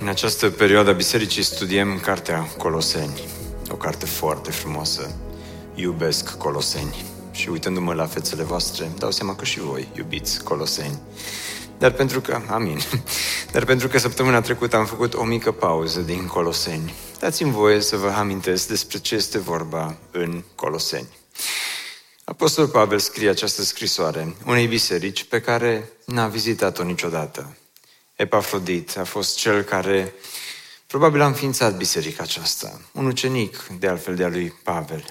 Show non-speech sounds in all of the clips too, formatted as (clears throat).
În această perioadă a bisericii studiem cartea Coloseni, o carte foarte frumoasă. Iubesc Coloseni. Și uitându-mă la fețele voastre, dau seama că și voi iubiți Coloseni. Dar pentru că, amin, (laughs) dar pentru că săptămâna trecută am făcut o mică pauză din Coloseni, dați-mi voie să vă amintesc despre ce este vorba în Coloseni. Apostol Pavel scrie această scrisoare unei biserici pe care n-a vizitat-o niciodată. Epafrodit a fost cel care probabil a înființat biserica aceasta, un ucenic de altfel de a lui Pavel.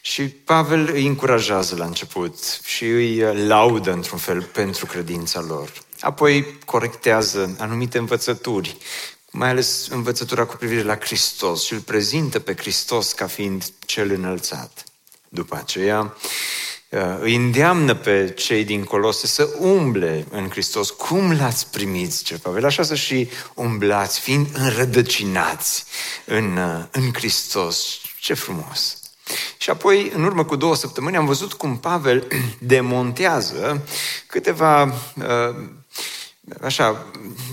Și Pavel îi încurajează la început și îi laudă într-un fel pentru credința lor. Apoi corectează anumite învățături, mai ales învățătura cu privire la Hristos și îl prezintă pe Hristos ca fiind cel înălțat. După aceea, Uh, îi îndeamnă pe cei din Colose să umble în Hristos. Cum l-ați primit, zice Pavel? Așa să și umblați, fiind înrădăcinați în, uh, în Hristos. Ce frumos! Și apoi, în urmă cu două săptămâni, am văzut cum Pavel (clears throat) demontează câteva uh, așa,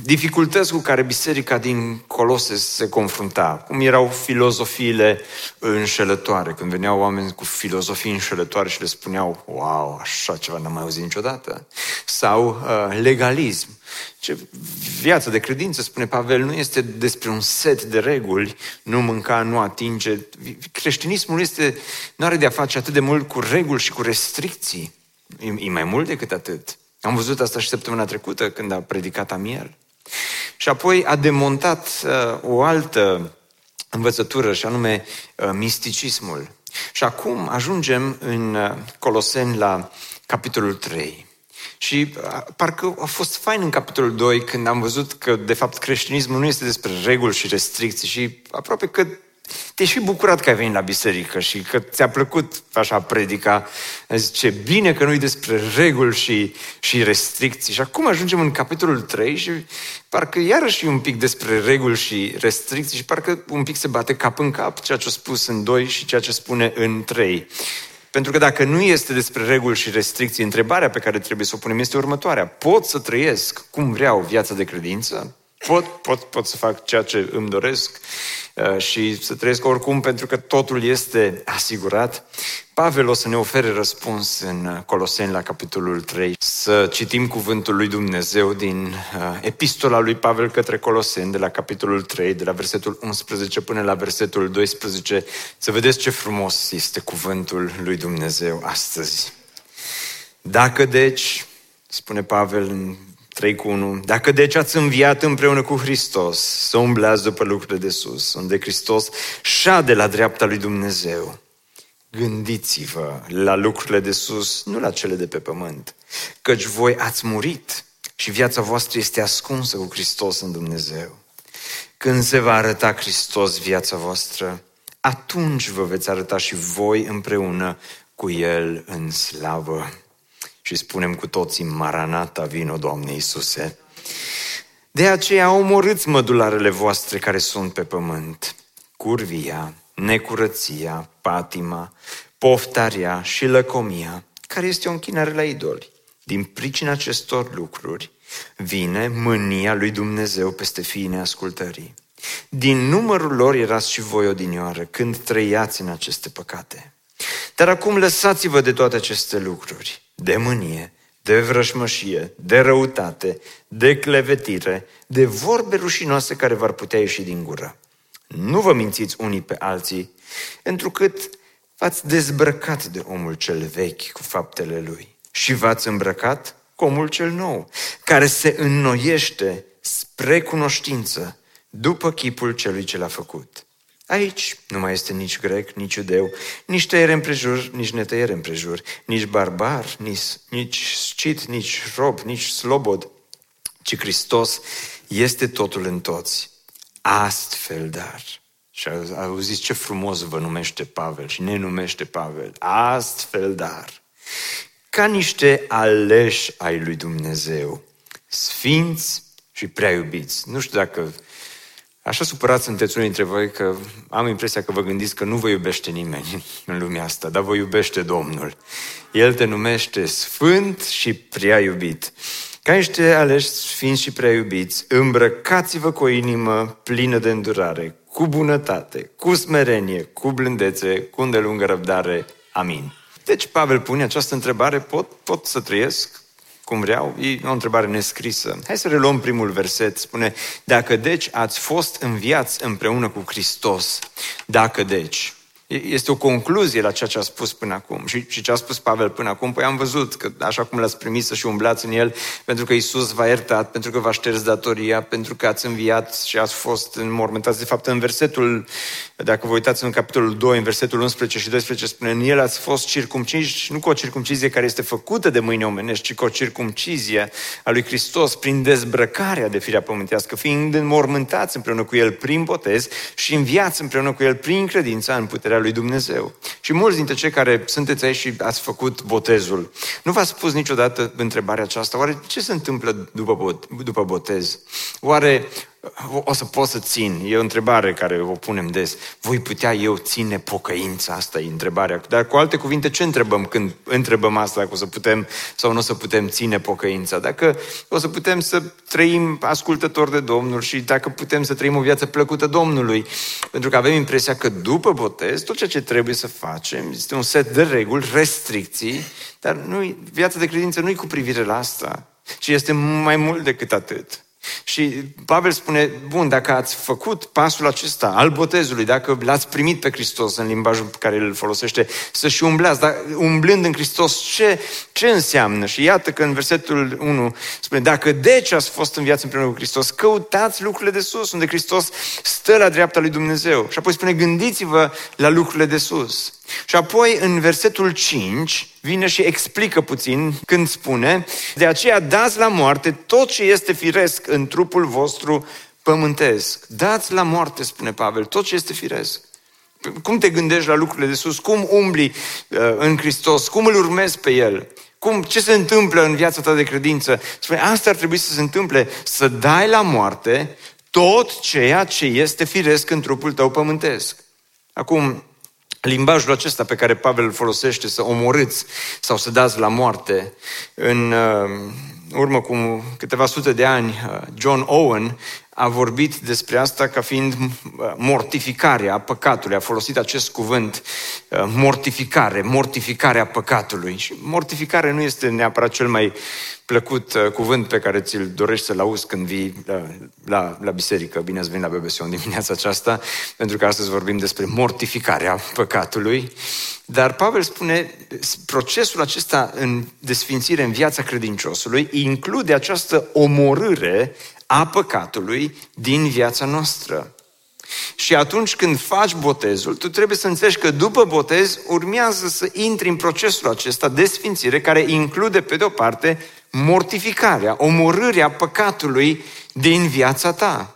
dificultăți cu care biserica din Colose se confrunta. Cum erau filozofiile înșelătoare, când veneau oameni cu filozofii înșelătoare și le spuneau, wow, așa ceva n-am mai auzit niciodată. Sau uh, legalism. Ce viața de credință, spune Pavel, nu este despre un set de reguli, nu mânca, nu atinge. Creștinismul este, nu are de a face atât de mult cu reguli și cu restricții. E, e mai mult decât atât. Am văzut asta și săptămâna trecută când a predicat Amiel. Și apoi a demontat uh, o altă învățătură, și anume uh, misticismul. Și acum ajungem în uh, Coloseni la capitolul 3. Și uh, parcă a fost fain în capitolul 2 când am văzut că, de fapt, creștinismul nu este despre reguli și restricții și aproape că te-ai și bucurat că ai venit la biserică și că ți-a plăcut așa predica. Zice, bine că nu-i despre reguli și, și restricții. Și acum ajungem în capitolul 3 și parcă iarăși e un pic despre reguli și restricții și parcă un pic se bate cap în cap ceea ce a spus în 2 și ceea ce spune în 3. Pentru că dacă nu este despre reguli și restricții, întrebarea pe care trebuie să o punem este următoarea. Pot să trăiesc cum vreau viața de credință? Pot, pot, pot să fac ceea ce îmi doresc uh, și să trăiesc oricum pentru că totul este asigurat. Pavel o să ne ofere răspuns în Coloseni la capitolul 3. Să citim cuvântul lui Dumnezeu din uh, epistola lui Pavel către Coloseni de la capitolul 3, de la versetul 11 până la versetul 12. Să vedeți ce frumos este cuvântul lui Dumnezeu astăzi. Dacă deci, spune Pavel în 3 cu 1. Dacă deci ați înviat împreună cu Hristos, să umblați după lucrurile de sus, unde Hristos șade la dreapta lui Dumnezeu. Gândiți-vă la lucrurile de sus, nu la cele de pe pământ, căci voi ați murit și viața voastră este ascunsă cu Hristos în Dumnezeu. Când se va arăta Hristos viața voastră, atunci vă veți arăta și voi împreună cu El în slavă și spunem cu toții, Maranata, vino, Doamne Iisuse. De aceea omorâți mădularele voastre care sunt pe pământ, curvia, necurăția, patima, poftarea și lăcomia, care este o închinare la idoli. Din pricina acestor lucruri vine mânia lui Dumnezeu peste fiii neascultării. Din numărul lor erați și voi odinioară când trăiați în aceste păcate. Dar acum lăsați-vă de toate aceste lucruri de mânie, de vrășmășie, de răutate, de clevetire, de vorbe rușinoase care v-ar putea ieși din gură. Nu vă mințiți unii pe alții, întrucât v-ați dezbrăcat de omul cel vechi cu faptele lui și v-ați îmbrăcat cu omul cel nou, care se înnoiește spre cunoștință după chipul celui ce l-a făcut. Aici nu mai este nici grec, nici iudeu, nici tăiere împrejur, nici netăiere împrejur, nici barbar, nici, nici scit, nici rob, nici slobod, ci Hristos este totul în toți. Astfel, dar. Și auziți ce frumos vă numește Pavel și ne numește Pavel. Astfel, dar. Ca niște aleși ai lui Dumnezeu, sfinți și prea iubiți. Nu știu dacă Așa supărați sunteți unii dintre voi că am impresia că vă gândiți că nu vă iubește nimeni (laughs) în lumea asta, dar vă iubește Domnul. El te numește Sfânt și prea iubit. Ca niște aleși sfinți și prea iubiți, îmbrăcați-vă cu o inimă plină de îndurare, cu bunătate, cu smerenie, cu blândețe, cu îndelungă răbdare. Amin. Deci Pavel pune această întrebare, pot, pot să trăiesc cum vreau? E o întrebare nescrisă. Hai să reluăm primul verset. Spune, dacă deci ați fost înviați împreună cu Hristos, dacă deci, este o concluzie la ceea ce a spus până acum. Și, și ce a spus Pavel până acum, păi am văzut că așa cum l-ați primit să și umblați în el, pentru că Isus v-a iertat, pentru că v-a șters datoria, pentru că ați înviat și ați fost înmormântați. De fapt, în versetul, dacă vă uitați în capitolul 2, în versetul 11 și 12, spune, în el ați fost circumciși, nu cu o circumcizie care este făcută de mâini omenești, ci cu o circumcizie a lui Hristos prin dezbrăcarea de firea pământească, fiind înmormântați împreună cu el prin botez și înviați împreună cu el prin credința în puterea lui Dumnezeu. Și mulți dintre cei care sunteți aici și ați făcut botezul, nu v-ați spus niciodată întrebarea aceasta, oare ce se întâmplă după, după botez? Oare o să pot să țin? E o întrebare care o punem des. Voi putea eu ține pocăința? Asta e întrebarea. Dar cu alte cuvinte, ce întrebăm când întrebăm asta? Dacă o să putem sau nu o să putem ține pocăința? Dacă o să putem să trăim ascultători de Domnul și dacă putem să trăim o viață plăcută Domnului. Pentru că avem impresia că după botez, tot ceea ce trebuie să facem este un set de reguli, restricții, dar nu viața de credință nu e cu privire la asta, ci este mai mult decât atât. Și Pavel spune, bun, dacă ați făcut pasul acesta al botezului, dacă l-ați primit pe Hristos în limbajul pe care îl folosește, să și umblați, dar umblând în Hristos, ce, ce înseamnă? Și iată că în versetul 1 spune, dacă deci ați fost în viață împreună cu Hristos, căutați lucrurile de sus, unde Hristos stă la dreapta lui Dumnezeu. Și apoi spune, gândiți-vă la lucrurile de sus. Și apoi în versetul 5 vine și explică puțin când spune De aceea dați la moarte tot ce este firesc în trupul vostru pământesc. Dați la moarte, spune Pavel, tot ce este firesc. Cum te gândești la lucrurile de sus? Cum umbli uh, în Hristos? Cum îl urmezi pe El? Cum, ce se întâmplă în viața ta de credință? Spune, asta ar trebui să se întâmple, să dai la moarte tot ceea ce este firesc în trupul tău pământesc. Acum, limbajul acesta pe care Pavel îl folosește, să omorâți sau să dați la moarte. În uh, urmă cu câteva sute de ani, uh, John Owen a vorbit despre asta ca fiind uh, mortificarea păcatului. A folosit acest cuvânt, mortificare, mortificarea păcatului. Și mortificare nu este neapărat cel mai plăcut uh, cuvânt pe care ți-l dorești să-l auzi când vii la, uh, la, la biserică. Bine ați venit la BBC în dimineața aceasta, pentru că astăzi vorbim despre mortificarea păcatului. Dar Pavel spune, procesul acesta în desfințire în viața credinciosului include această omorâre a păcatului din viața noastră. Și atunci când faci botezul, tu trebuie să înțelegi că după botez urmează să intri în procesul acesta de sfințire, care include, pe de o parte, mortificarea, omorârea păcatului din viața ta.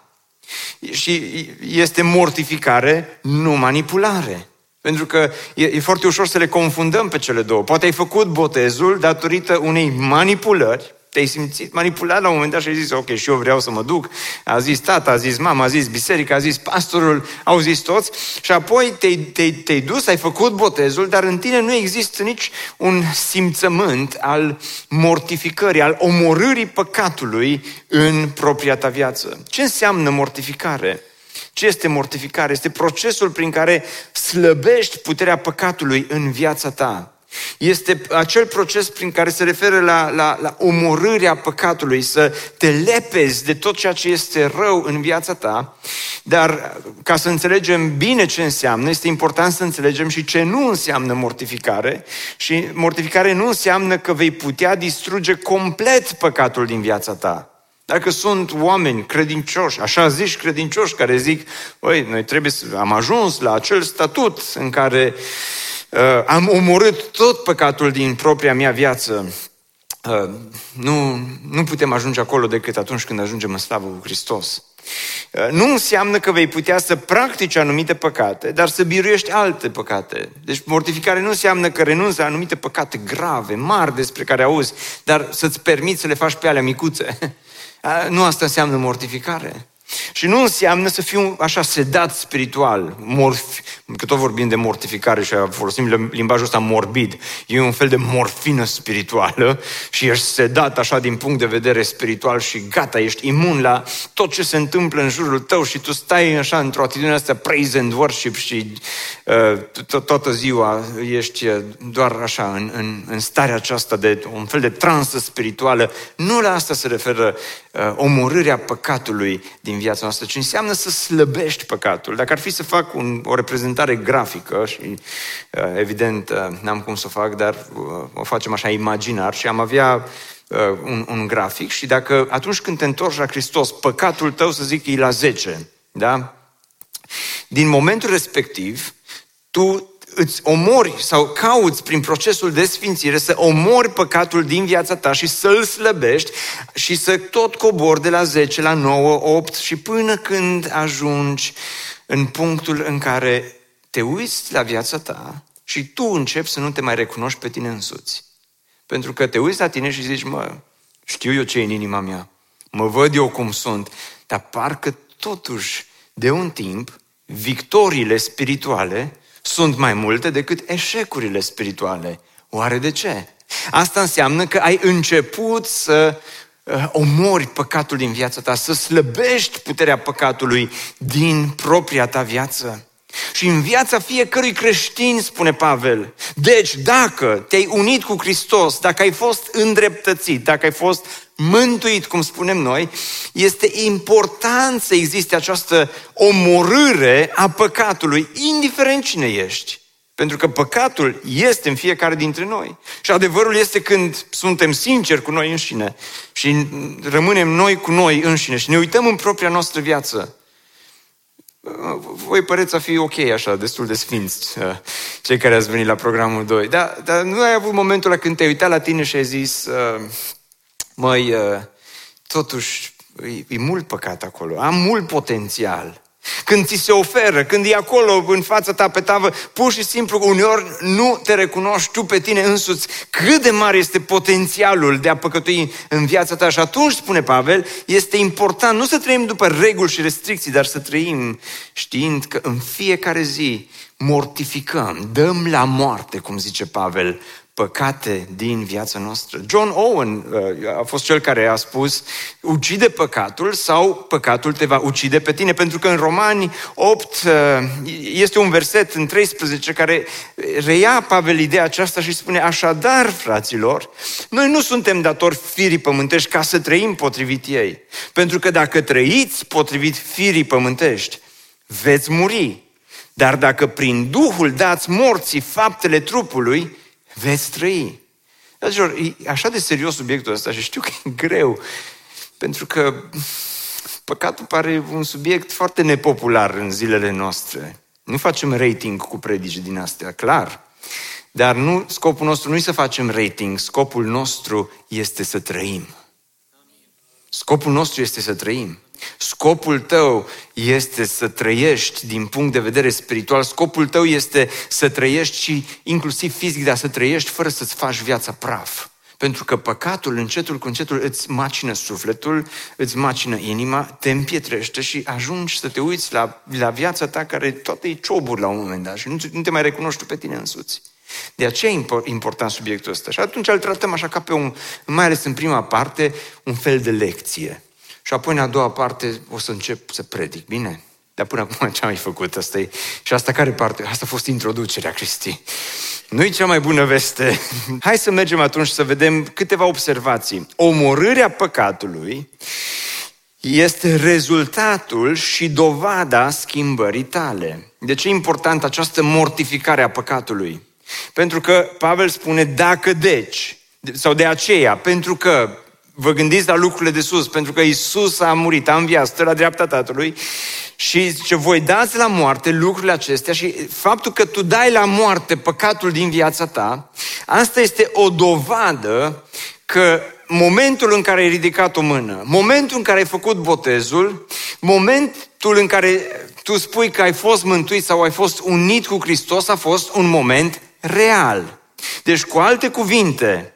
Și este mortificare, nu manipulare. Pentru că e, e foarte ușor să le confundăm pe cele două. Poate ai făcut botezul datorită unei manipulări, te-ai simțit manipulat la un moment dat și ai zis, ok, și eu vreau să mă duc. A zis tata, a zis mama, a zis biserica, a zis pastorul, au zis toți. Și apoi te-ai, te-ai, te-ai dus, ai făcut botezul, dar în tine nu există nici un simțământ al mortificării, al omorârii păcatului în propria ta viață. Ce înseamnă mortificare? Ce este mortificare? Este procesul prin care slăbești puterea păcatului în viața ta. Este acel proces prin care se referă la, la, la omorârea păcatului, să te lepezi de tot ceea ce este rău în viața ta, dar ca să înțelegem bine ce înseamnă, este important să înțelegem și ce nu înseamnă mortificare și mortificare nu înseamnă că vei putea distruge complet păcatul din viața ta. Dacă sunt oameni credincioși, așa zici credincioși, care zic, băi, noi trebuie să am ajuns la acel statut în care uh, uh, am omorât tot păcatul din propria mea viață. Uh, nu, nu putem ajunge acolo decât atunci când ajungem în slavă cu Hristos. Uh, nu înseamnă că vei putea să practici anumite păcate, dar să biruiești alte păcate. Deci mortificare nu înseamnă că renunți la anumite păcate grave, mari despre care auzi, dar să-ți permiți să le faci pe alea micuțe. (laughs) Uh, nu asta înseamnă mortificare. Și nu înseamnă să fiu așa sedat spiritual, morfi, că tot vorbim de mortificare și folosim limbajul ăsta morbid. E un fel de morfină spirituală și ești sedat așa din punct de vedere spiritual și gata, ești imun la tot ce se întâmplă în jurul tău și tu stai așa într-o atitudine asta praise and worship și uh, toată ziua ești uh, doar așa în, în, în starea aceasta de un fel de transă spirituală. Nu la asta se referă uh, omorârea păcatului din viața noastră, ci înseamnă să slăbești păcatul. Dacă ar fi să fac un, o reprezentare grafică și uh, evident uh, n-am cum să o fac, dar uh, o facem așa imaginar și am avea uh, un, un grafic și dacă atunci când te întorci la Hristos, păcatul tău, să zic, e la 10, da? Din momentul respectiv, tu îți omori sau cauți prin procesul de sfințire să omori păcatul din viața ta și să-l slăbești și să tot cobori de la 10 la 9, 8 și până când ajungi în punctul în care te uiți la viața ta și tu începi să nu te mai recunoști pe tine însuți. Pentru că te uiți la tine și zici, mă, știu eu ce e în inima mea, mă văd eu cum sunt, dar parcă totuși de un timp victoriile spirituale sunt mai multe decât eșecurile spirituale. Oare de ce? Asta înseamnă că ai început să uh, omori păcatul din viața ta, să slăbești puterea păcatului din propria ta viață. Și în viața fiecărui creștin, spune Pavel, deci dacă te-ai unit cu Hristos, dacă ai fost îndreptățit, dacă ai fost mântuit, cum spunem noi, este important să existe această omorâre a păcatului, indiferent cine ești. Pentru că păcatul este în fiecare dintre noi. Și adevărul este când suntem sinceri cu noi înșine și rămânem noi cu noi înșine și ne uităm în propria noastră viață. Voi păreți a fi ok așa, destul de sfinți, uh, cei care ați venit la programul 2. Dar, dar nu ai avut momentul la când te-ai uitat la tine și ai zis, uh, măi, uh, totuși, e, e mult păcat acolo, am mult potențial. Când ți se oferă, când e acolo în fața ta pe tavă, pur și simplu uneori nu te recunoști tu pe tine însuți cât de mare este potențialul de a păcătui în viața ta. Și atunci, spune Pavel, este important nu să trăim după reguli și restricții, dar să trăim știind că în fiecare zi mortificăm, dăm la moarte, cum zice Pavel, păcate din viața noastră. John Owen uh, a fost cel care a spus ucide păcatul sau păcatul te va ucide pe tine, pentru că în Romani 8 uh, este un verset în 13 care reia Pavel ideea aceasta și spune așadar, fraților, noi nu suntem datori firii pământești ca să trăim potrivit ei, pentru că dacă trăiți potrivit firii pământești, veți muri. Dar dacă prin Duhul dați morții faptele trupului, veți trăi. Dragilor, e așa de serios subiectul ăsta și știu că e greu, pentru că păcatul pare un subiect foarte nepopular în zilele noastre. Nu facem rating cu predici din astea, clar. Dar nu, scopul nostru nu e să facem rating, scopul nostru este să trăim. Scopul nostru este să trăim. Scopul tău este să trăiești din punct de vedere spiritual, scopul tău este să trăiești și inclusiv fizic, dar să trăiești fără să-ți faci viața praf. Pentru că păcatul, încetul cu încetul, îți macină sufletul, îți macină inima, te împietrește și ajungi să te uiți la, la viața ta care toate e cioburi la un moment dat și nu, nu te mai recunoști tu pe tine însuți. De aceea e important subiectul ăsta. Și atunci îl tratăm așa ca pe un, mai ales în prima parte, un fel de lecție. Și apoi în a doua parte o să încep să predic, bine? Dar până acum ce am mai făcut? Asta e... Și asta care parte? Asta a fost introducerea, Cristi. Nu-i cea mai bună veste. (laughs) Hai să mergem atunci să vedem câteva observații. Omorârea păcatului este rezultatul și dovada schimbării tale. De ce e important această mortificare a păcatului? Pentru că Pavel spune, dacă deci, sau de aceea, pentru că vă gândiți la lucrurile de sus, pentru că Isus a murit, a înviat, stă la dreapta Tatălui și zice, voi dați la moarte lucrurile acestea și faptul că tu dai la moarte păcatul din viața ta, asta este o dovadă că momentul în care ai ridicat o mână, momentul în care ai făcut botezul, moment momentul în care tu spui că ai fost mântuit sau ai fost unit cu Hristos a fost un moment real. Deci, cu alte cuvinte,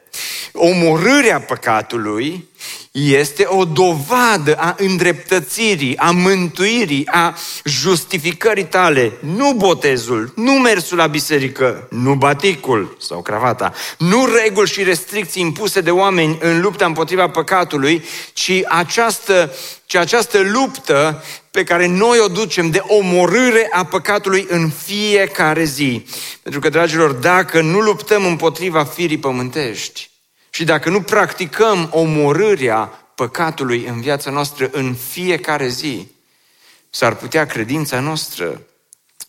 omorârea păcatului este o dovadă a îndreptățirii, a mântuirii, a justificării tale. Nu botezul, nu mersul la biserică, nu baticul sau cravata, nu reguli și restricții impuse de oameni în lupta împotriva păcatului, ci această, ci această luptă pe care noi o ducem de omorâre a păcatului în fiecare zi. Pentru că, dragilor, dacă nu luptăm împotriva firii pământești, și dacă nu practicăm omorârea păcatului în viața noastră în fiecare zi, s-ar putea credința noastră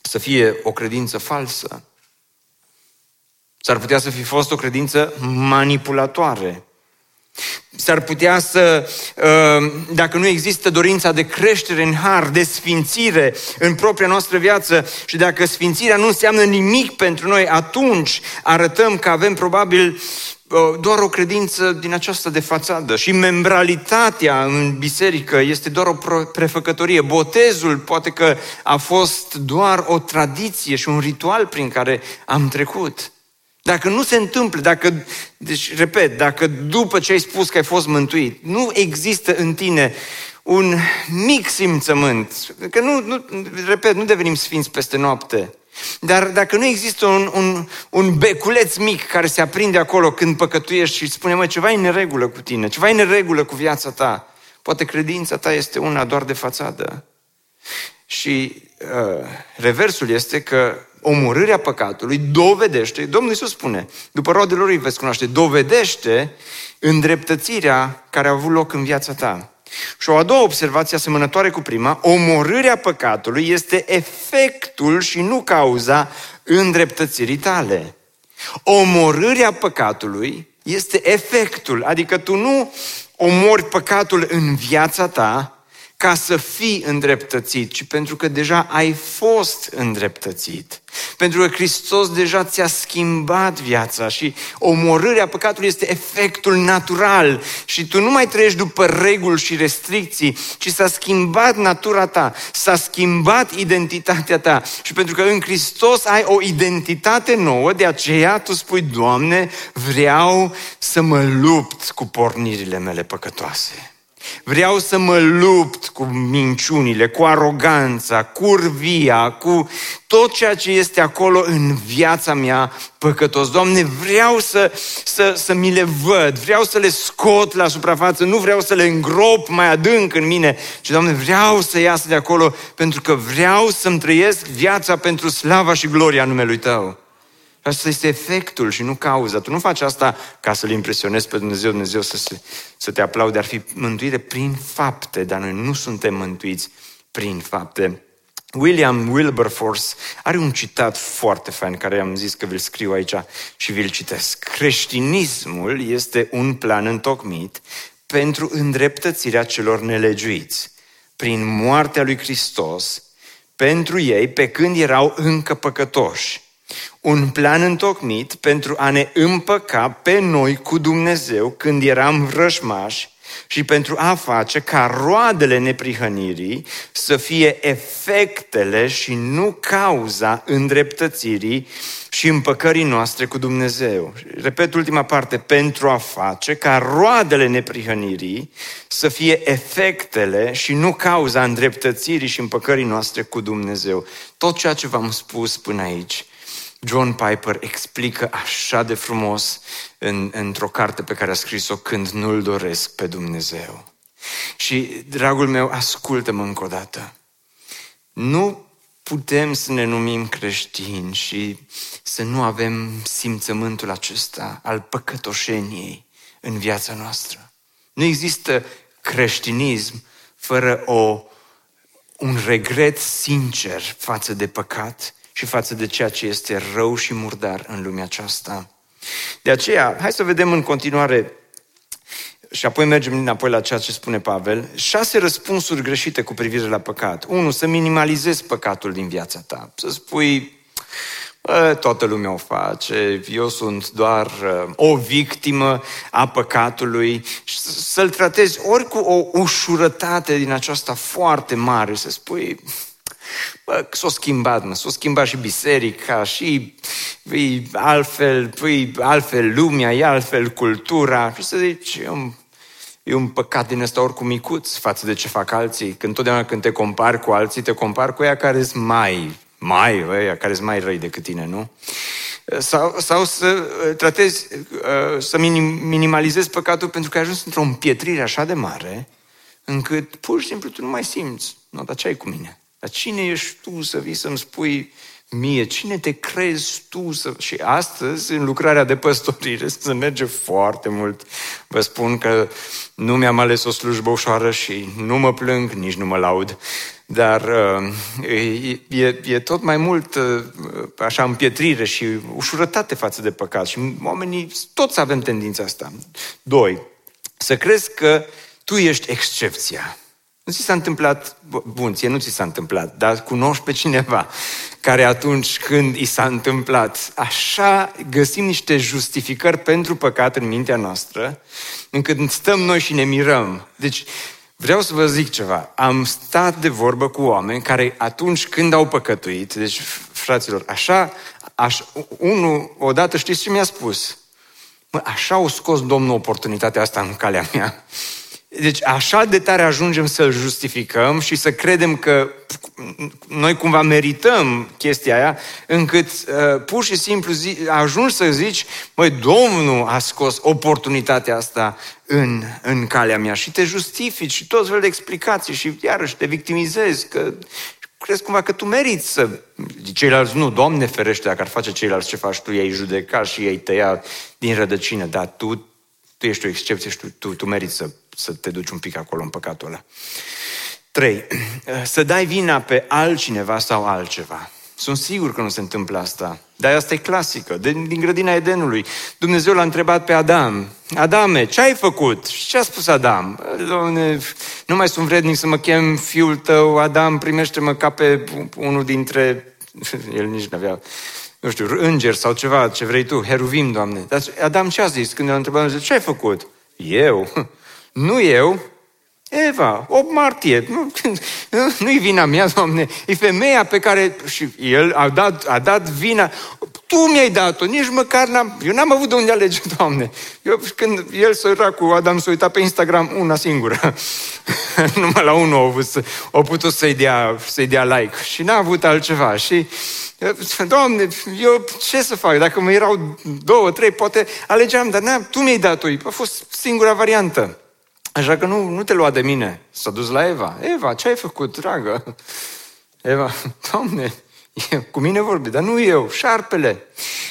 să fie o credință falsă. S-ar putea să fi fost o credință manipulatoare. S-ar putea să, uh, dacă nu există dorința de creștere în har, de sfințire în propria noastră viață și dacă sfințirea nu înseamnă nimic pentru noi, atunci arătăm că avem probabil doar o credință din aceasta de fațadă și membralitatea în biserică este doar o prefăcătorie. Botezul poate că a fost doar o tradiție și un ritual prin care am trecut. Dacă nu se întâmplă, dacă, deci, repet, dacă după ce ai spus că ai fost mântuit, nu există în tine un mic simțământ, că nu, nu repet, nu devenim sfinți peste noapte, dar dacă nu există un, un, un beculeț mic care se aprinde acolo când păcătuiești și îți spune, mă, ceva e în neregulă cu tine, ceva e în neregulă cu viața ta, poate credința ta este una doar de fațadă. Și uh, reversul este că omorârea păcatului dovedește, Domnul Iisus spune, după roadele lui veți cunoaște, dovedește îndreptățirea care a avut loc în viața ta. Și o a doua observație asemănătoare cu prima, omorârea păcatului este efectul și nu cauza îndreptățirii tale. Omorârea păcatului este efectul, adică tu nu omori păcatul în viața ta, ca să fii îndreptățit, ci pentru că deja ai fost îndreptățit. Pentru că Hristos deja ți-a schimbat viața și omorârea păcatului este efectul natural și tu nu mai trăiești după reguli și restricții, ci s-a schimbat natura ta, s-a schimbat identitatea ta și pentru că în Hristos ai o identitate nouă, de aceea tu spui, Doamne, vreau să mă lupt cu pornirile mele păcătoase. Vreau să mă lupt cu minciunile, cu aroganța, cu urvia, cu tot ceea ce este acolo în viața mea păcătos. Doamne, vreau să, să, să mi le văd, vreau să le scot la suprafață, nu vreau să le îngrop mai adânc în mine, ci, Doamne, vreau să iasă de acolo pentru că vreau să-mi trăiesc viața pentru slava și gloria numelui Tău. Asta este efectul și nu cauza. Tu nu faci asta ca să-L impresionezi pe Dumnezeu, Dumnezeu să, se, să te aplaude. Ar fi mântuire prin fapte, dar noi nu suntem mântuiți prin fapte. William Wilberforce are un citat foarte fain care am zis că vi-l scriu aici și vi-l citesc. Creștinismul este un plan întocmit pentru îndreptățirea celor nelegiuiți. Prin moartea lui Hristos, pentru ei, pe când erau încă păcătoși un plan întocmit pentru a ne împăca pe noi cu Dumnezeu când eram vrăjmași și pentru a face ca roadele neprihănirii să fie efectele și nu cauza îndreptățirii și împăcării noastre cu Dumnezeu. Repet ultima parte, pentru a face ca roadele neprihănirii să fie efectele și nu cauza îndreptățirii și împăcării noastre cu Dumnezeu. Tot ceea ce v-am spus până aici John Piper explică așa de frumos în, într-o carte pe care a scris-o când nu-L doresc pe Dumnezeu. Și, dragul meu, ascultă-mă încă o dată. Nu putem să ne numim creștini și să nu avem simțământul acesta al păcătoșeniei în viața noastră. Nu există creștinism fără o, un regret sincer față de păcat și față de ceea ce este rău și murdar în lumea aceasta. De aceea, hai să vedem în continuare și apoi mergem înapoi la ceea ce spune Pavel, șase răspunsuri greșite cu privire la păcat. Unu, să minimalizezi păcatul din viața ta. Să spui, Toată lumea o face, eu sunt doar o victimă a păcatului. Să-l tratezi ori cu o ușurătate din aceasta foarte mare, să spui, Bă, s-a schimbat, mă, s-a schimbat și biserica, și e altfel, e altfel lumea, e altfel cultura. Și să zici, e un, e un păcat din ăsta oricum micuț față de ce fac alții. Când totdeauna când te compari cu alții, te compari cu ea care sunt mai, mai, ăia care sunt mai răi decât tine, nu? Sau, sau să uh, tratezi, uh, să minimalizezi păcatul pentru că ai ajuns într-o împietrire așa de mare, încât pur și simplu tu nu mai simți, nu, dar ce ai cu mine? Dar cine ești tu să vii să-mi spui mie? Cine te crezi tu să... Și astăzi, în lucrarea de păstorire, (laughs) se merge foarte mult. Vă spun că nu mi-am ales o slujbă ușoară și nu mă plâng, nici nu mă laud. Dar uh, e, e tot mai mult uh, așa împietrire și ușurătate față de păcat. Și oamenii, toți avem tendința asta. Doi, să crezi că tu ești excepția. Nu ți s-a întâmplat, bun, ție nu ți s-a întâmplat, dar cunoști pe cineva care atunci când i s-a întâmplat, așa găsim niște justificări pentru păcat în mintea noastră, încât stăm noi și ne mirăm. Deci, vreau să vă zic ceva. Am stat de vorbă cu oameni care atunci când au păcătuit, deci, fraților, așa, așa unul, odată știți ce mi-a spus? Mă, așa au scos Domnul oportunitatea asta în calea mea deci așa de tare ajungem să-l justificăm și să credem că noi cumva merităm chestia aia, încât uh, pur și simplu zi, ajungi să zici, măi, Domnul a scos oportunitatea asta în, în calea mea. Și te justifici și tot felul de explicații și iarăși te victimizezi, că crezi cumva că tu meriți să... Ceilalți nu, Doamne ferește, dacă ar face ceilalți ce faci tu, ei judeca și ei tăia din rădăcină, dar tu, tu ești o excepție și tu, tu, tu meriți să să te duci un pic acolo în păcatul ăla. Trei, (clears throat) să dai vina pe altcineva sau altceva. Sunt sigur că nu se întâmplă asta. Dar asta e clasică, din, din grădina Edenului. Dumnezeu l-a întrebat pe Adam, Adame, ce ai făcut? Și ce a spus Adam? Doamne, nu mai sunt vrednic să mă chem fiul tău, Adam, primește-mă ca pe unul dintre... (laughs) El nici nu avea, nu știu, înger sau ceva, ce vrei tu, heruvim, Doamne. Dar Adam ce a zis când l-a întrebat? Ce ai făcut? Eu? (laughs) Nu eu, Eva, 8 martie, (laughs) nu, nu-i vina mea, Doamne, e femeia pe care, și el a dat, a dat vina, tu mi-ai dat-o, nici măcar n-am, eu n-am avut de unde alege, (laughs) Doamne. Eu, când el cu Adam s-a uitat pe Instagram una singură, (laughs) numai la unul a, avut, a putut să-i dea, să-i dea like și n-a avut altceva și Doamne, eu ce să fac? Dacă mă erau două, trei, poate alegeam, dar n-am, tu mi-ai dat-o, a fost singura variantă. Așa că nu, nu te lua de mine. S-a dus la Eva. Eva, ce ai făcut, dragă? Eva, (laughs) Doamne, (laughs) cu mine vorbi, dar nu eu, șarpele.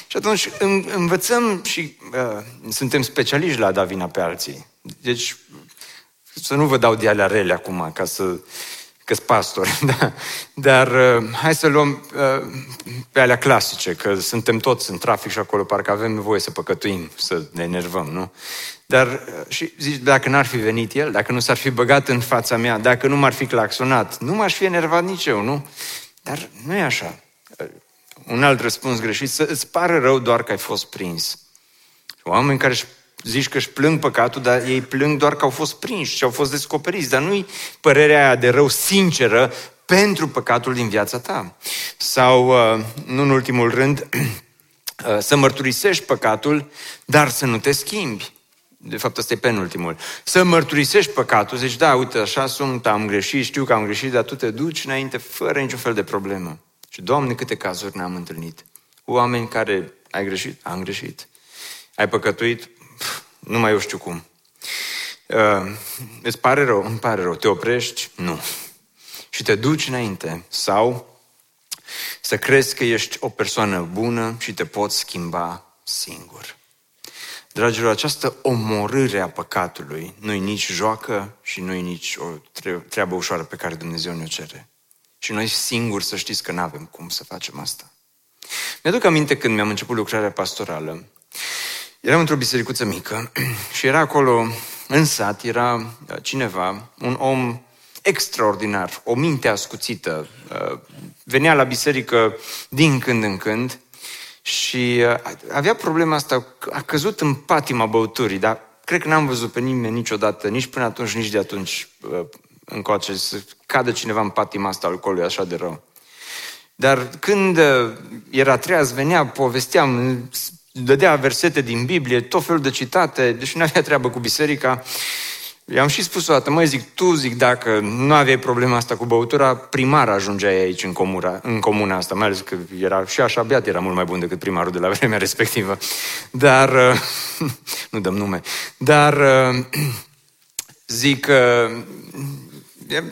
Și atunci învățăm și uh, suntem specialiști la a da vina pe alții. Deci, să nu vă dau de alea rele acum, ca să că pastor, (laughs) da. dar uh, hai să luăm uh, pe alea clasice, că suntem toți în trafic și acolo parcă avem nevoie să păcătuim, să ne enervăm, nu? Dar uh, și zici, dacă n-ar fi venit el, dacă nu s-ar fi băgat în fața mea, dacă nu m-ar fi claxonat, nu m-aș fi enervat nici eu, nu? Dar nu e așa. Uh, un alt răspuns greșit, să îți pare rău doar că ai fost prins. Oameni care își zici că își plâng păcatul, dar ei plâng doar că au fost prinși și au fost descoperiți. Dar nu-i părerea aia de rău sinceră pentru păcatul din viața ta. Sau, uh, nu în ultimul rând, (clears throat) să mărturisești păcatul, dar să nu te schimbi. De fapt, ăsta e penultimul. Să mărturisești păcatul, zici, da, uite, așa sunt, am greșit, știu că am greșit, dar tu te duci înainte fără niciun fel de problemă. Și, Doamne, câte cazuri ne-am întâlnit. Oameni care ai greșit, am greșit. Ai păcătuit, nu mai eu știu cum. Uh, îți pare rău? Îmi pare rău. Te oprești? Nu. Și te duci înainte. Sau să crezi că ești o persoană bună și te poți schimba singur. Dragilor, această omorâre a păcatului nu-i nici joacă și nu-i nici o treabă ușoară pe care Dumnezeu ne-o cere. Și noi singuri să știți că nu avem cum să facem asta. Mi-aduc aminte când mi-am început lucrarea pastorală. Eram într-o bisericuță mică (clears throat) și era acolo, în sat, era uh, cineva, un om extraordinar, o minte ascuțită. Uh, venea la biserică din când în când Și uh, avea problema asta, a căzut în patima băuturii, dar cred că n-am văzut pe nimeni niciodată, nici până atunci, nici de atunci uh, încoace, să cadă cineva în patima asta alcoolului așa de rău. Dar când uh, era treaz, venea, povesteam, dădea versete din Biblie, tot felul de citate, deci nu avea treabă cu biserica. I-am și spus o dată, măi, zic, tu, zic, dacă nu aveai problema asta cu băutura, primar ajungeai aici în comuna, în comuna asta, mai ales că era și așa beat, era mult mai bun decât primarul de la (laughs) vremea respectivă. Dar, uh, (laughs) nu dăm nume, dar uh, (clears throat) zic,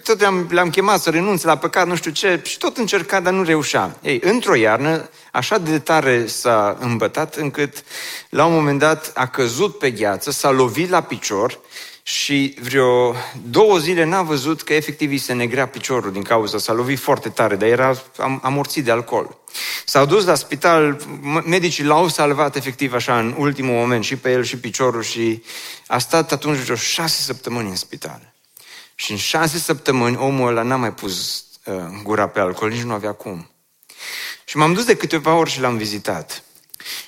tot le-am, le-am chemat să renunțe la păcat, nu știu ce, și tot încerca, dar nu reușea. Ei, într-o iarnă, așa de tare s-a îmbătat încât, la un moment dat, a căzut pe gheață, s-a lovit la picior și vreo două zile n-a văzut că efectiv îi se negrea piciorul din cauza, s-a lovit foarte tare, dar era amorțit de alcool. S-au dus la spital, medicii l-au salvat efectiv așa în ultimul moment, și pe el și piciorul și a stat atunci vreo șase săptămâni în spital. Și în șase săptămâni omul ăla n-a mai pus uh, gura pe alcool, nici nu avea cum. Și m-am dus de câteva ori și l-am vizitat.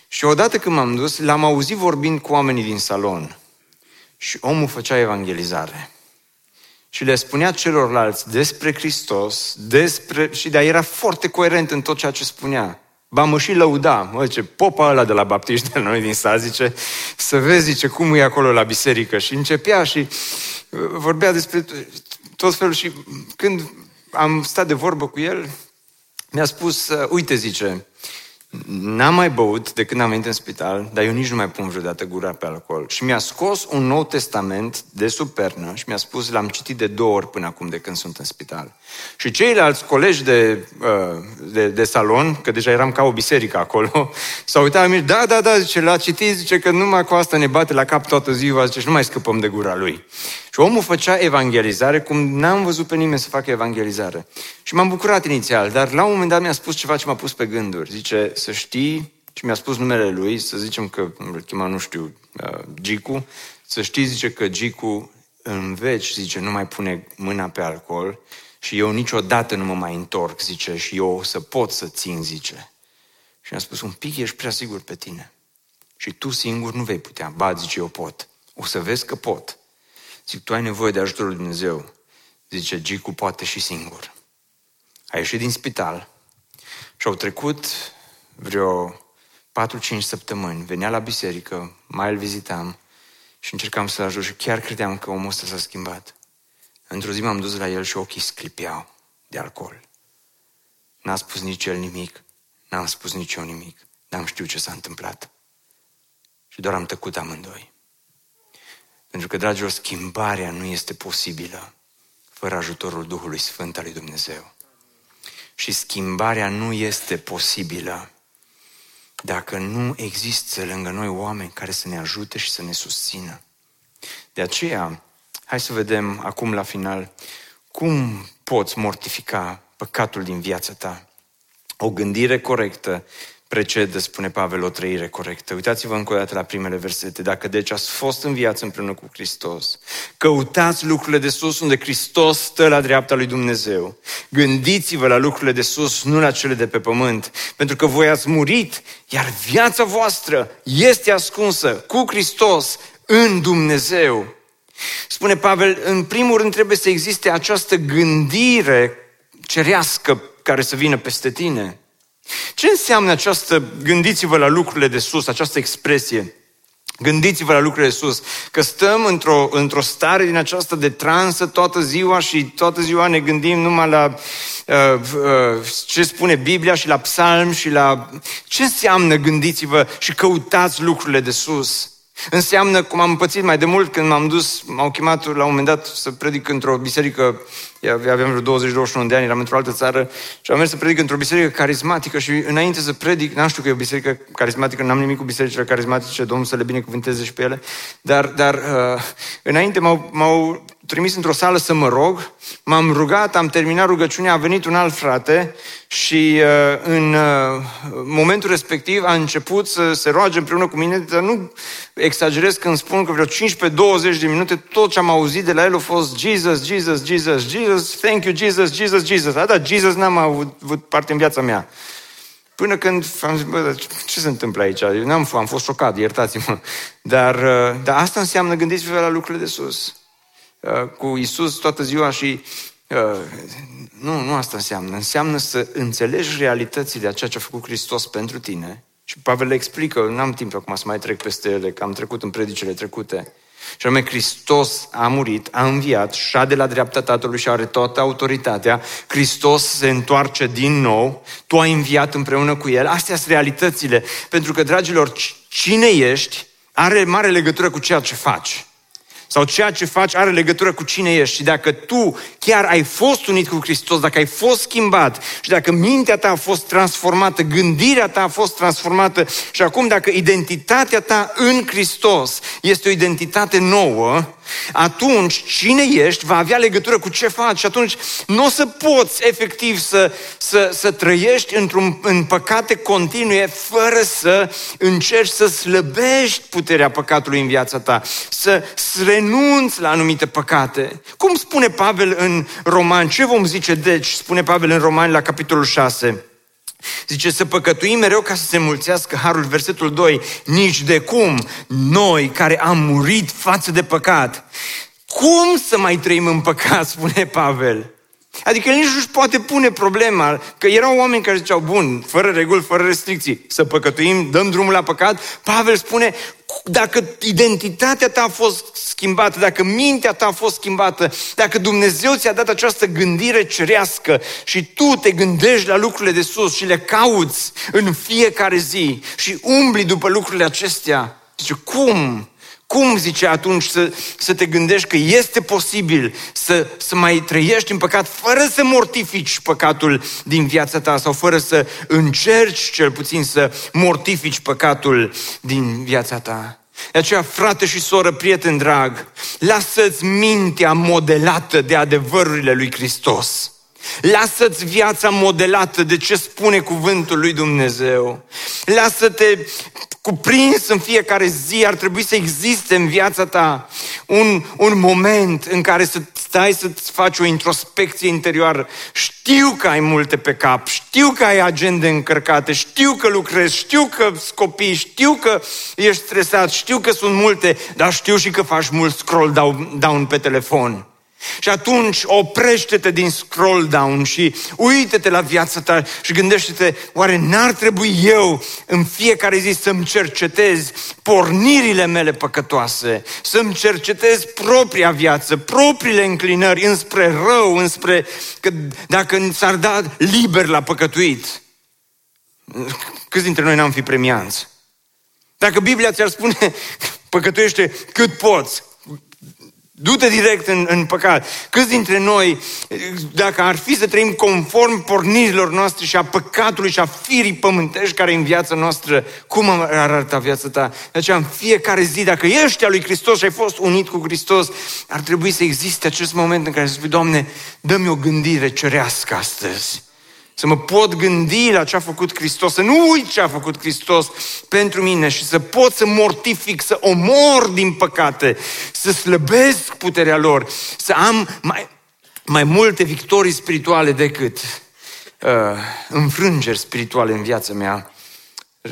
Și odată când m-am dus, l-am auzit vorbind cu oamenii din salon. Și omul făcea evangelizare. Și le spunea celorlalți despre Hristos, despre... și de era foarte coerent în tot ceea ce spunea. Ba mă și lăuda, mă, zice, popa ăla de la baptiști de noi din sat, zice, să vezi, zice, cum e acolo la biserică. Și începea și uh, vorbea despre tot felul și când am stat de vorbă cu el, mi-a spus, uh, uite, zice, N-am mai băut de când am venit în spital, dar eu nici nu mai pun vreodată gura pe alcool. Și mi-a scos un nou testament de supernă și mi-a spus, l-am citit de două ori până acum de când sunt în spital. Și ceilalți colegi de, uh, de, de salon, că deja eram ca o biserică acolo, (laughs) s-au uitat la mine, da, da, da, zice, l-a citit, zice că numai cu asta ne bate la cap toată ziua, zice, și nu mai scăpăm de gura lui. Și omul făcea evangelizare cum n-am văzut pe nimeni să facă evangelizare. Și m-am bucurat inițial, dar la un moment dat mi-a spus ceva ce m-a pus pe gânduri. Zice, să știi, și mi-a spus numele lui, să zicem că îl chema, nu știu, uh, Gicu, să știi, zice că Gicu în veci, zice, nu mai pune mâna pe alcool și eu niciodată nu mă mai întorc, zice, și eu o să pot să țin, zice. Și mi-a spus, un pic ești prea sigur pe tine. Și tu singur nu vei putea. Ba, zice, eu pot. O să vezi că pot. Zic, tu ai nevoie de ajutorul lui Dumnezeu. Zice, Gicu poate și singur. A ieșit din spital și au trecut vreo 4-5 săptămâni. Venea la biserică, mai îl vizitam și încercam să-l ajut și chiar credeam că omul ăsta s-a schimbat. Într-o zi m-am dus la el și ochii sclipeau de alcool. N-a spus nici el nimic, n-am spus nici eu nimic, n-am știut ce s-a întâmplat. Și doar am tăcut amândoi. Pentru că, dragilor, schimbarea nu este posibilă fără ajutorul Duhului Sfânt al lui Dumnezeu. Și schimbarea nu este posibilă dacă nu există lângă noi oameni care să ne ajute și să ne susțină. De aceea, hai să vedem acum la final cum poți mortifica păcatul din viața ta. O gândire corectă precedă, spune Pavel, o trăire corectă. Uitați-vă încă o dată la primele versete. Dacă deci ați fost în viață împreună cu Hristos, căutați lucrurile de sus unde Hristos stă la dreapta lui Dumnezeu. Gândiți-vă la lucrurile de sus, nu la cele de pe pământ, pentru că voi ați murit, iar viața voastră este ascunsă cu Hristos în Dumnezeu. Spune Pavel, în primul rând trebuie să existe această gândire cerească care să vină peste tine. Ce înseamnă această, gândiți-vă la lucrurile de sus, această expresie? Gândiți-vă la lucrurile de sus, că stăm într-o, într-o stare din aceasta de transă toată ziua și toată ziua ne gândim numai la uh, uh, ce spune Biblia și la psalm și la... Ce înseamnă gândiți-vă și căutați lucrurile de sus? Înseamnă, cum am pățit mai de mult când m-am dus, m-au chemat la un moment dat să predic într-o biserică, aveam vreo 20-21 de ani, eram într-o altă țară. Și am mers să predic într-o biserică carismatică și înainte să predic, n-am știu că e o biserică carismatică, n-am nimic cu bisericile carismatice, Domnul să le binecuvânteze și pe ele, dar, dar uh, înainte m-au, m-au trimis într-o sală să mă rog, m-am rugat, am terminat rugăciunea, a venit un alt frate și uh, în uh, momentul respectiv a început să se roage împreună cu mine, dar nu exagerez când spun că vreo 15-20 de minute tot ce am auzit de la el a fost Jesus, Jesus, Jesus, Jesus, thank you Jesus, Jesus, Jesus. Da, da, Jesus n-am avut, avut parte în viața mea. Până când am zis, bă, ce se întâmplă aici? Eu n-am am fost șocat, iertați-mă. Dar, uh, dar asta înseamnă, gândiți-vă la lucrurile de sus. Uh, cu Isus toată ziua și uh, nu, nu asta înseamnă. Înseamnă să înțelegi realitățile a ceea ce a făcut Hristos pentru tine. Și Pavel le explică, n-am timp acum să mai trec peste ele, că am trecut în predicile trecute. Și anume, Hristos a murit, a înviat, de la dreapta Tatălui și are toată autoritatea. Hristos se întoarce din nou, tu ai înviat împreună cu El. Astea sunt realitățile. Pentru că, dragilor, cine ești are mare legătură cu ceea ce faci sau ceea ce faci are legătură cu cine ești. Și dacă tu chiar ai fost unit cu Hristos, dacă ai fost schimbat și dacă mintea ta a fost transformată, gândirea ta a fost transformată și acum dacă identitatea ta în Hristos este o identitate nouă, atunci cine ești va avea legătură cu ce faci și atunci nu o să poți efectiv să, să, să trăiești într-un, în păcate continue fără să încerci să slăbești puterea păcatului în viața ta, să, să renunți la anumite păcate. Cum spune Pavel în Roman? Ce vom zice deci? Spune Pavel în Roman la capitolul 6. Zice să păcătuim mereu ca să se mulțească harul, versetul 2, nici de cum noi care am murit față de păcat, cum să mai trăim în păcat, spune Pavel. Adică nici nu-și poate pune problema, că erau oameni care ziceau, bun, fără reguli, fără restricții, să păcătuim, dăm drumul la păcat. Pavel spune, dacă identitatea ta a fost schimbată, dacă mintea ta a fost schimbată, dacă Dumnezeu ți-a dat această gândire cerească și tu te gândești la lucrurile de sus și le cauți în fiecare zi și umbli după lucrurile acestea, zice, cum? Cum, zice atunci, să, să te gândești că este posibil să, să mai trăiești în păcat fără să mortifici păcatul din viața ta sau fără să încerci cel puțin să mortifici păcatul din viața ta? De aceea, frate și soră, prieten drag, lasă-ți mintea modelată de adevărurile lui Hristos. Lasă-ți viața modelată de ce spune cuvântul lui Dumnezeu. Lasă-te cuprins în fiecare zi, ar trebui să existe în viața ta un, un moment în care să stai să-ți faci o introspecție interioară. Știu că ai multe pe cap, știu că ai agende încărcate, știu că lucrezi, știu că scopii, știu că ești stresat, știu că sunt multe, dar știu și că faci mult scroll down pe telefon. Și atunci oprește-te din scroll down și uite-te la viața ta și gândește-te, oare n-ar trebui eu în fiecare zi să-mi cercetez pornirile mele păcătoase, să-mi cercetez propria viață, propriile înclinări înspre rău, înspre că dacă s-ar da liber la păcătuit, câți dintre noi n-am fi premianți? Dacă Biblia ți-ar spune, (laughs) păcătuiește cât poți, Du-te direct în, în păcat. Câți dintre noi, dacă ar fi să trăim conform pornirilor noastre și a păcatului și a firii pământești care e în viața noastră, cum ar arăta viața ta? De aceea, în fiecare zi, dacă ești al lui Hristos și ai fost unit cu Hristos, ar trebui să existe acest moment în care să spui, Doamne, dă-mi o gândire cerească astăzi. Să mă pot gândi la ce a făcut Hristos, să nu uit ce a făcut Hristos pentru mine și să pot să mortific, să omor din păcate, să slăbesc puterea lor, să am mai, mai multe victorii spirituale decât uh, înfrângeri spirituale în viața mea.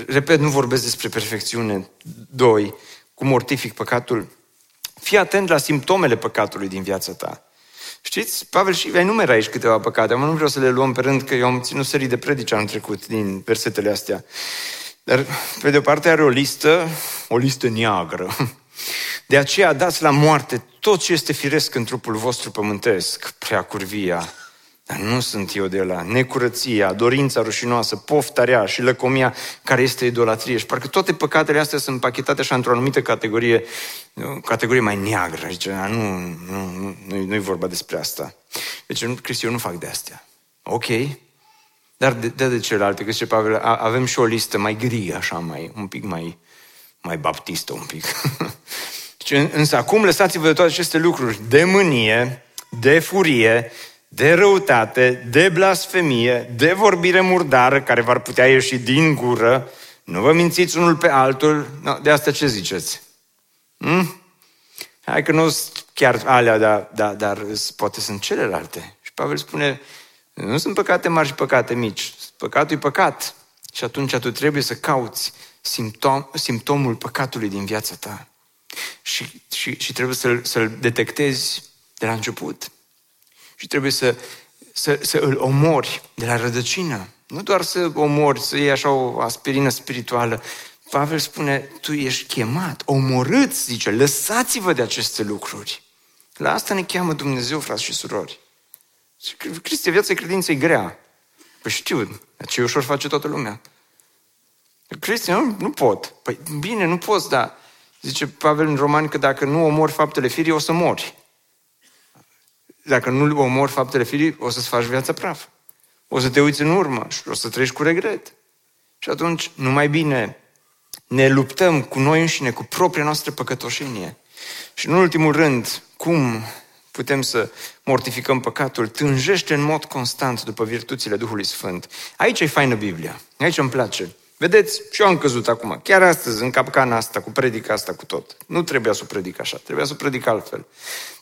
Repet, nu vorbesc despre perfecțiune. Doi, cum mortific păcatul. Fii atent la simptomele păcatului din viața ta. Știți, Pavel și enumera aici câteva păcate. Mă nu vreau să le luăm pe rând, că eu am ținut serii de predici anul trecut din versetele astea. Dar, pe de o parte, are o listă, o listă neagră. De aceea dați la moarte tot ce este firesc în trupul vostru pământesc, prea curvia, dar nu sunt eu de la necurăția, dorința rușinoasă, poftarea și lăcomia care este idolatrie. Și parcă toate păcatele astea sunt pachetate așa într-o anumită categorie, categorie mai neagră. Zice, nu, nu, nu, nu e vorba despre asta. Deci, Cristi, eu nu fac de astea. Ok, dar de, de, de celelalte, că zice Pavel, avem și o listă mai gri, așa, mai, un pic mai, mai baptistă, un pic. (laughs) Deci, însă acum lăsați-vă de toate aceste lucruri, de mânie, de furie, de răutate, de blasfemie, de vorbire murdară care v-ar putea ieși din gură, nu vă mințiți unul pe altul. No, de asta ce ziceți? Hmm? Hai că nu sunt chiar alea, dar, dar, dar poate sunt celelalte. Și Pavel spune, nu sunt păcate mari și păcate mici. Păcatul e păcat. Și atunci tu trebuie să cauți simptom, simptomul păcatului din viața ta. Și, și, și trebuie să-l, să-l detectezi de la început. Și trebuie să, să, să îl omori de la rădăcină. Nu doar să omori, să iei așa o aspirină spirituală. Pavel spune, tu ești chemat, omorâți, zice, lăsați-vă de aceste lucruri. La asta ne cheamă Dumnezeu, frați și surori. Cristia, viața credinței grea. Păi știu, dar ce ușor face toată lumea. Cristian, nu, nu pot. Păi bine, nu poți, dar zice Pavel în Romani că dacă nu omori faptele firii, o să mori. Dacă nu omori faptele firii, o să-ți faci viața praf. O să te uiți în urmă și o să treci cu regret. Și atunci, nu mai bine ne luptăm cu noi înșine, cu propria noastră păcătoșenie. Și în ultimul rând, cum putem să mortificăm păcatul, tânjește în mod constant după virtuțile Duhului Sfânt. Aici e faină Biblia. Aici îmi place. Vedeți, și eu am căzut acum, chiar astăzi, în capcana asta, cu predica asta, cu tot. Nu trebuia să o predic așa, trebuia să o predic altfel.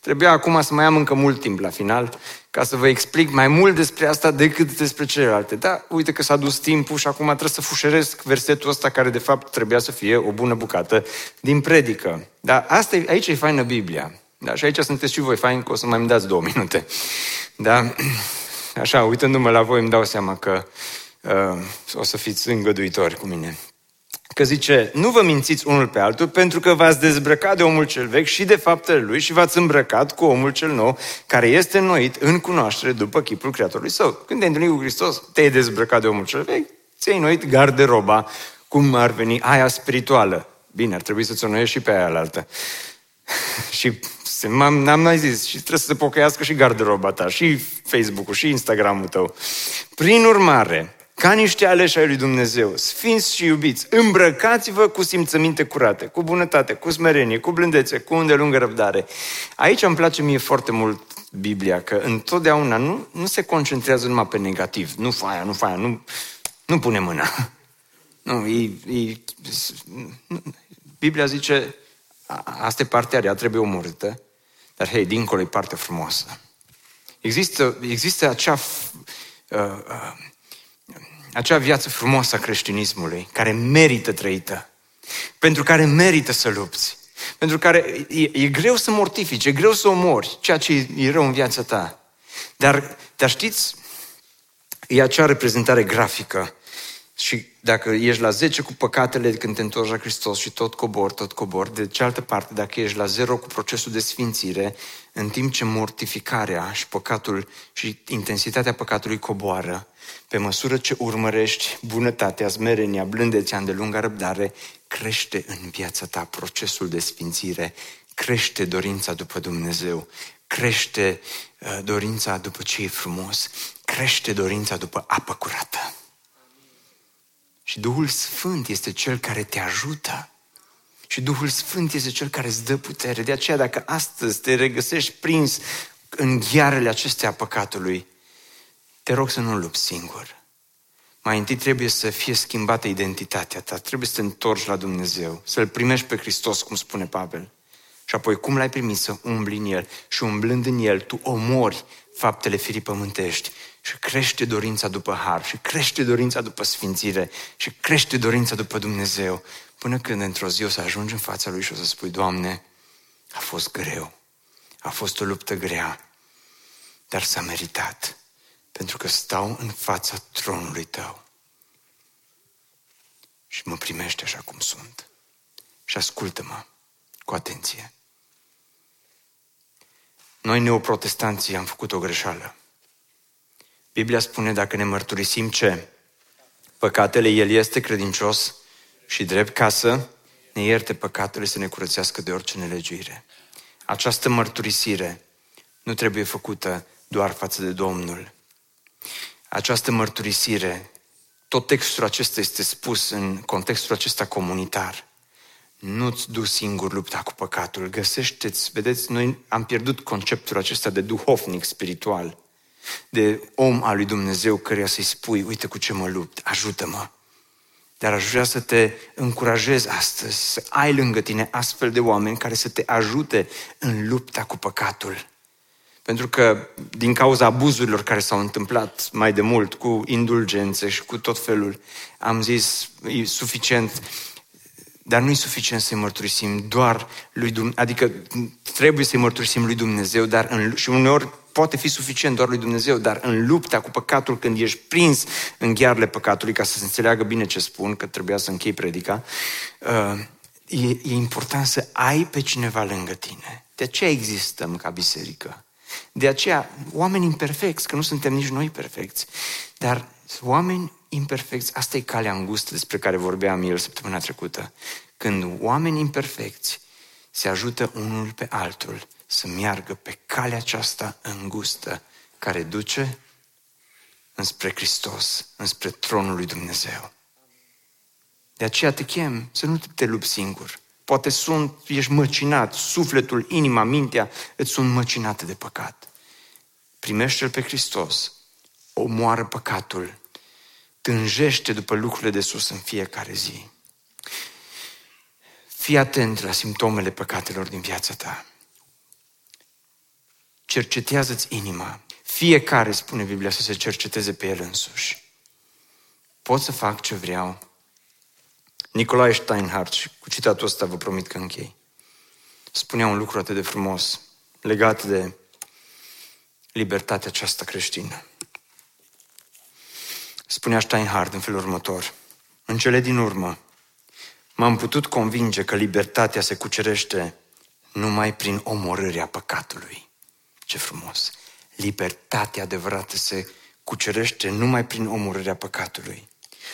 Trebuia acum să mai am încă mult timp la final, ca să vă explic mai mult despre asta decât despre celelalte. Da, uite că s-a dus timpul și acum trebuie să fușeresc versetul ăsta care de fapt trebuia să fie o bună bucată din predică. Da, asta e, aici e faină Biblia. Da, și aici sunteți și voi fain că o să mai îmi dați două minute. Da? (clears throat) Așa, uitându-mă la voi îmi dau seama că uh, o să fiți îngăduitori cu mine. Că zice, nu vă mințiți unul pe altul pentru că v-ați dezbrăcat de omul cel vechi și de faptele lui și v-ați îmbrăcat cu omul cel nou care este înnoit în cunoaștere după chipul Creatorului său. Când te-ai întâlnit cu Hristos, te-ai dezbrăcat de omul cel vechi, ți-ai înnoit garderoba, cum ar veni aia spirituală. Bine, ar trebui să-ți o și pe aia altă. (laughs) și n-am mai zis și trebuie să se pocăiască și garderoba ta, și Facebook-ul, și Instagram-ul tău. Prin urmare, ca niște aleși ai lui Dumnezeu, sfinți și iubiți, îmbrăcați-vă cu simțăminte curate, cu bunătate, cu smerenie, cu blândețe, cu îndelungă răbdare. Aici îmi place mie foarte mult Biblia, că întotdeauna nu, nu se concentrează numai pe negativ. Nu faia, nu faia, nu, nu pune mâna. (laughs) Nu, e, e, Biblia zice, asta e partea rea, trebuie omorâtă, dar hei, dincolo e partea frumoasă. Există, există acea, uh, uh, acea viață frumoasă a creștinismului, care merită trăită, pentru care merită să lupți, pentru care e, e greu să mortifici, e greu să omori ceea ce e rău în viața ta. Dar, dar știți, e acea reprezentare grafică și dacă ești la 10 cu păcatele când te întorci la Hristos și tot cobor, tot cobor, de cealaltă parte, dacă ești la 0 cu procesul de sfințire, în timp ce mortificarea și păcatul și intensitatea păcatului coboară, pe măsură ce urmărești bunătatea, smerenia, blândețea, îndelunga răbdare, crește în viața ta procesul de sfințire, crește dorința după Dumnezeu, crește uh, dorința după ce e frumos, crește dorința după apă curată. Și Duhul Sfânt este Cel care te ajută. Și Duhul Sfânt este Cel care îți dă putere. De aceea, dacă astăzi te regăsești prins în ghearele acestea a păcatului, te rog să nu lupți singur. Mai întâi trebuie să fie schimbată identitatea ta, trebuie să te întorci la Dumnezeu, să-L primești pe Hristos, cum spune Pavel. Și apoi cum l-ai primit să umbli în El și umblând în El, tu omori faptele firii pământești și crește dorința după har și crește dorința după sfințire și crește dorința după Dumnezeu până când într-o zi o să ajungi în fața Lui și o să spui, Doamne, a fost greu, a fost o luptă grea, dar s-a meritat pentru că stau în fața tronului Tău și mă primește așa cum sunt. Și ascultă-mă cu atenție. Noi neoprotestanții am făcut o greșeală. Biblia spune dacă ne mărturisim ce? Păcatele, El este credincios și drept ca să ne ierte păcatele, să ne curățească de orice nelegiuire. Această mărturisire nu trebuie făcută doar față de Domnul. Această mărturisire, tot textul acesta este spus în contextul acesta comunitar. Nu-ți du singur lupta cu păcatul, găsește-ți, vedeți, noi am pierdut conceptul acesta de duhovnic spiritual de om al lui Dumnezeu căreia să-i spui, uite cu ce mă lupt, ajută-mă. Dar aș vrea să te încurajez astăzi să ai lângă tine astfel de oameni care să te ajute în lupta cu păcatul. Pentru că din cauza abuzurilor care s-au întâmplat mai de mult cu indulgențe și cu tot felul, am zis, e suficient, dar nu e suficient să-i mărturisim doar lui Dumnezeu, adică trebuie să-i mărturisim lui Dumnezeu, dar în, și uneori poate fi suficient doar lui Dumnezeu, dar în lupta cu păcatul, când ești prins în ghearele păcatului, ca să se înțeleagă bine ce spun, că trebuia să închei predica, uh, e, e important să ai pe cineva lângă tine. De aceea existăm ca biserică. De aceea, oameni imperfecți, că nu suntem nici noi perfecți, dar oameni imperfecți, asta e calea îngustă despre care vorbeam el săptămâna trecută. Când oameni imperfecți se ajută unul pe altul să meargă pe calea aceasta îngustă care duce înspre Hristos, înspre tronul lui Dumnezeu. De aceea te chem să nu te lupți singur. Poate sunt, ești măcinat, sufletul, inima, mintea îți sunt măcinate de păcat. Primește-L pe Hristos, omoară păcatul, tânjește după lucrurile de sus în fiecare zi. Fii atent la simptomele păcatelor din viața ta. Cercetează-ți inima. Fiecare, spune Biblia, să se cerceteze pe el însuși. Pot să fac ce vreau, Nicolae Steinhardt, și cu citatul ăsta vă promit că închei, spunea un lucru atât de frumos legat de libertatea aceasta creștină. Spunea Steinhardt în felul următor, în cele din urmă, m-am putut convinge că libertatea se cucerește numai prin omorârea păcatului. Ce frumos! Libertatea adevărată se cucerește numai prin omorârea păcatului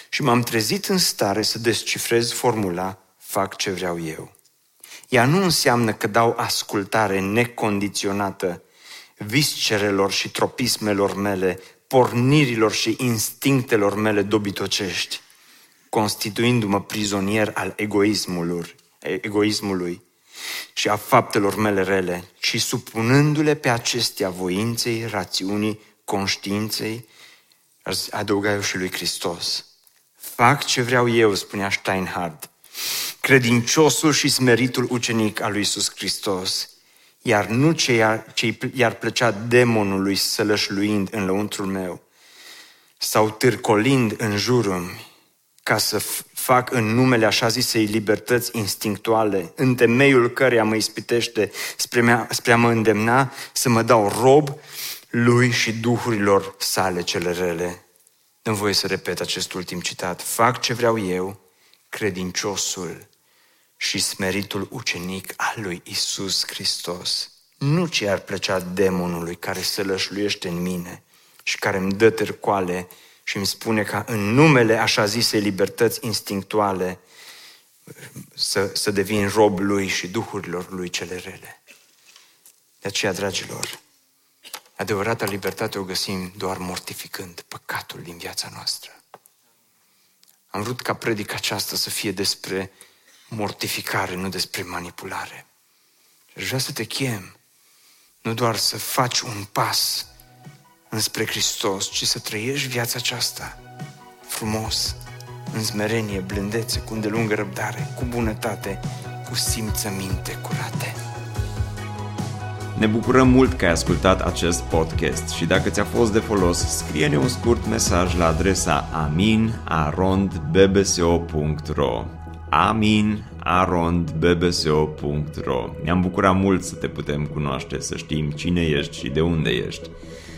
și m-am trezit în stare să descifrez formula fac ce vreau eu. Ea nu înseamnă că dau ascultare necondiționată viscerelor și tropismelor mele, pornirilor și instinctelor mele dobitocești, constituindu-mă prizonier al egoismului, egoismului și a faptelor mele rele, și supunându-le pe acestea voinței, rațiunii, conștiinței, adăuga eu și lui Hristos. Fac ce vreau eu, spunea Steinhardt, credinciosul și smeritul ucenic al lui Iisus Hristos, iar nu ce i-ar, ce i-ar plăcea demonului sălășluind în lăuntrul meu sau târcolind în jurul ca să fac în numele așa zisei libertăți instinctuale, în temeiul căreia mă ispitește spre, mea, spre a mă îndemna să mă dau rob lui și duhurilor sale cele rele. Dăm voie să repet acest ultim citat. Fac ce vreau eu, credinciosul și smeritul ucenic al lui Isus Hristos. Nu ce ar plăcea demonului care se lășluiește în mine și care îmi dă târcoale și îmi spune ca în numele așa zisei libertăți instinctuale să, să devin rob lui și duhurilor lui cele rele. De aceea, dragilor, Adevărata libertate o găsim doar mortificând păcatul din viața noastră. Am vrut ca predica aceasta să fie despre mortificare, nu despre manipulare. Și vreau să te chem, nu doar să faci un pas înspre Hristos, ci să trăiești viața aceasta frumos, în smerenie, blândețe, cu îndelungă răbdare, cu bunătate, cu simțăminte curate. Ne bucurăm mult că ai ascultat acest podcast și dacă ți-a fost de folos, scrie-ne un scurt mesaj la adresa aminarondbbso.ro aminarondbbso.ro Ne-am bucurat mult să te putem cunoaște, să știm cine ești și de unde ești.